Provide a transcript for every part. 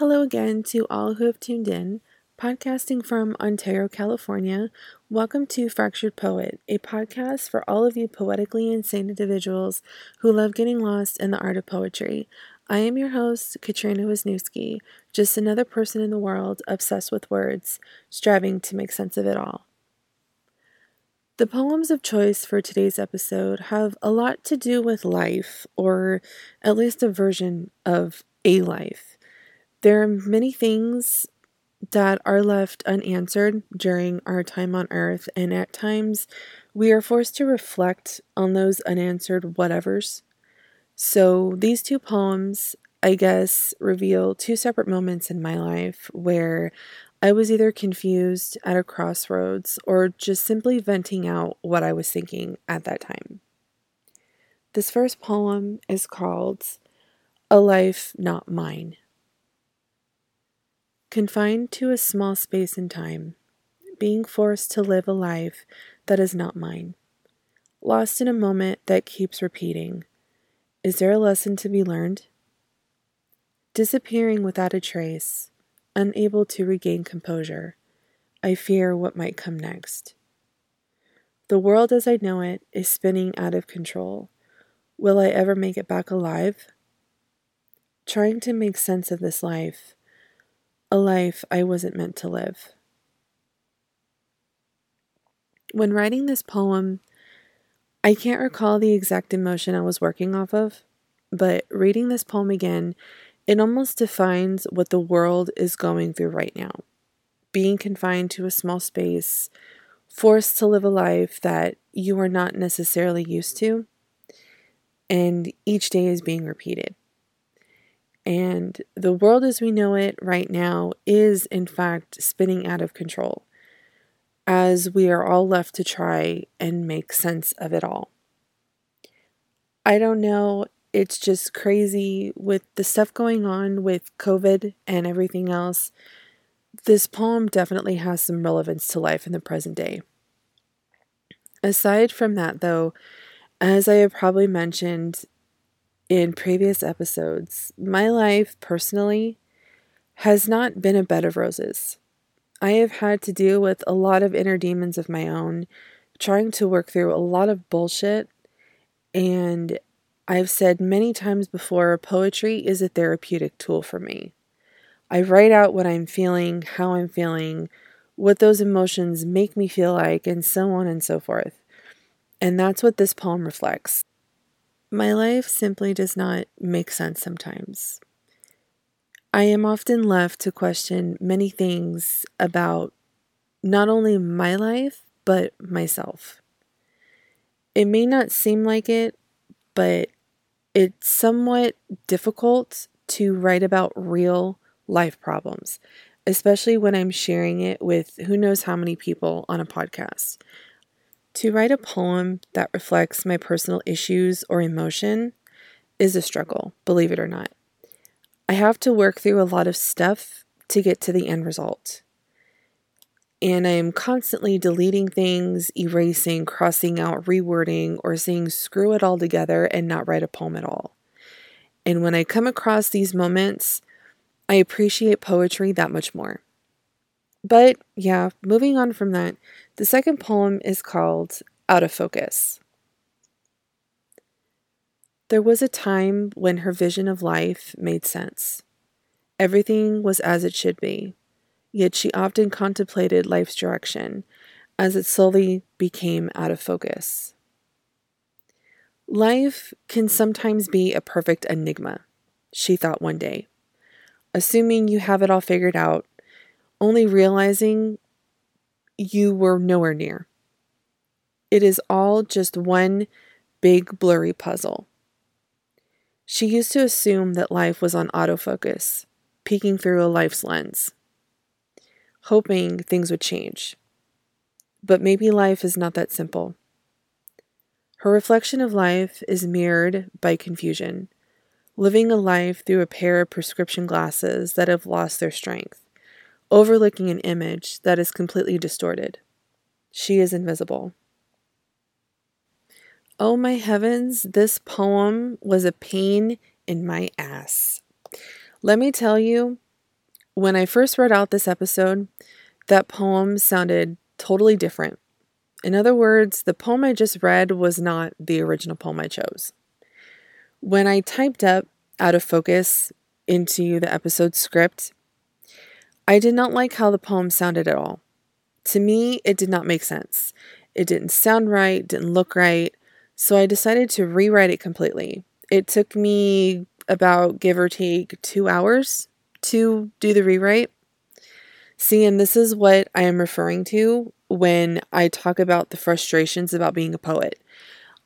Hello again to all who have tuned in. Podcasting from Ontario, California, welcome to Fractured Poet, a podcast for all of you poetically insane individuals who love getting lost in the art of poetry. I am your host, Katrina Wisniewski, just another person in the world obsessed with words, striving to make sense of it all. The poems of choice for today's episode have a lot to do with life, or at least a version of a life. There are many things that are left unanswered during our time on earth, and at times we are forced to reflect on those unanswered whatevers. So, these two poems, I guess, reveal two separate moments in my life where I was either confused at a crossroads or just simply venting out what I was thinking at that time. This first poem is called A Life Not Mine. Confined to a small space and time, being forced to live a life that is not mine, lost in a moment that keeps repeating. Is there a lesson to be learned? Disappearing without a trace, unable to regain composure, I fear what might come next. The world as I know it is spinning out of control. Will I ever make it back alive? Trying to make sense of this life a life I wasn't meant to live. When writing this poem, I can't recall the exact emotion I was working off of, but reading this poem again, it almost defines what the world is going through right now. Being confined to a small space, forced to live a life that you are not necessarily used to, and each day is being repeated. And the world as we know it right now is, in fact, spinning out of control as we are all left to try and make sense of it all. I don't know. It's just crazy with the stuff going on with COVID and everything else. This poem definitely has some relevance to life in the present day. Aside from that, though, as I have probably mentioned, in previous episodes, my life personally has not been a bed of roses. I have had to deal with a lot of inner demons of my own, trying to work through a lot of bullshit. And I've said many times before poetry is a therapeutic tool for me. I write out what I'm feeling, how I'm feeling, what those emotions make me feel like, and so on and so forth. And that's what this poem reflects. My life simply does not make sense sometimes. I am often left to question many things about not only my life, but myself. It may not seem like it, but it's somewhat difficult to write about real life problems, especially when I'm sharing it with who knows how many people on a podcast. To write a poem that reflects my personal issues or emotion is a struggle, believe it or not. I have to work through a lot of stuff to get to the end result. And I am constantly deleting things, erasing, crossing out, rewording, or saying screw it all together and not write a poem at all. And when I come across these moments, I appreciate poetry that much more. But yeah, moving on from that, the second poem is called Out of Focus. There was a time when her vision of life made sense. Everything was as it should be, yet she often contemplated life's direction as it slowly became out of focus. Life can sometimes be a perfect enigma, she thought one day. Assuming you have it all figured out, only realizing you were nowhere near. It is all just one big blurry puzzle. She used to assume that life was on autofocus, peeking through a life's lens, hoping things would change. But maybe life is not that simple. Her reflection of life is mirrored by confusion, living a life through a pair of prescription glasses that have lost their strength overlooking an image that is completely distorted. She is invisible. Oh my heavens, this poem was a pain in my ass. Let me tell you, when I first wrote out this episode, that poem sounded totally different. In other words, the poem I just read was not the original poem I chose. When I typed up out of focus into the episode script, I did not like how the poem sounded at all. To me, it did not make sense. It didn't sound right, didn't look right, so I decided to rewrite it completely. It took me about give or take two hours to do the rewrite. See, and this is what I am referring to when I talk about the frustrations about being a poet.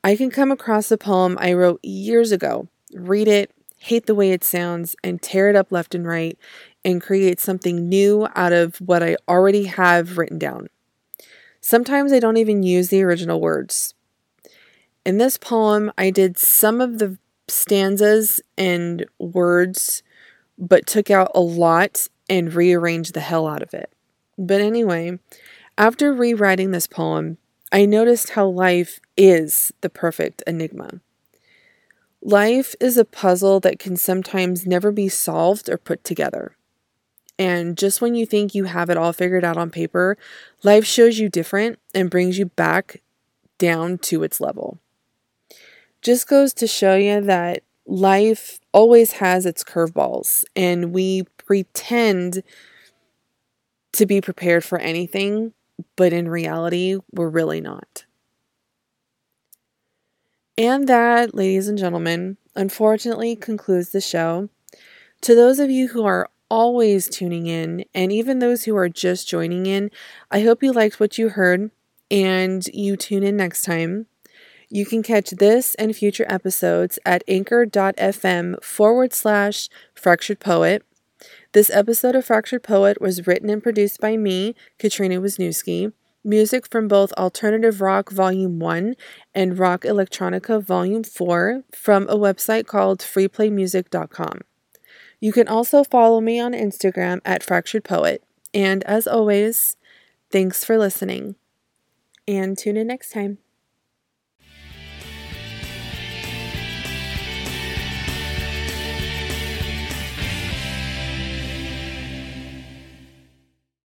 I can come across a poem I wrote years ago, read it, hate the way it sounds, and tear it up left and right and create something new out of what I already have written down. Sometimes I don't even use the original words. In this poem, I did some of the stanzas and words, but took out a lot and rearranged the hell out of it. But anyway, after rewriting this poem, I noticed how life is the perfect enigma. Life is a puzzle that can sometimes never be solved or put together. And just when you think you have it all figured out on paper, life shows you different and brings you back down to its level. Just goes to show you that life always has its curveballs, and we pretend to be prepared for anything, but in reality, we're really not. And that, ladies and gentlemen, unfortunately concludes the show. To those of you who are always tuning in, and even those who are just joining in, I hope you liked what you heard and you tune in next time. You can catch this and future episodes at anchor.fm forward slash fractured poet. This episode of Fractured Poet was written and produced by me, Katrina Wisniewski. Music from both Alternative Rock Volume 1 and Rock Electronica Volume 4 from a website called freeplaymusic.com. You can also follow me on Instagram at Fractured Poet. And as always, thanks for listening. And tune in next time.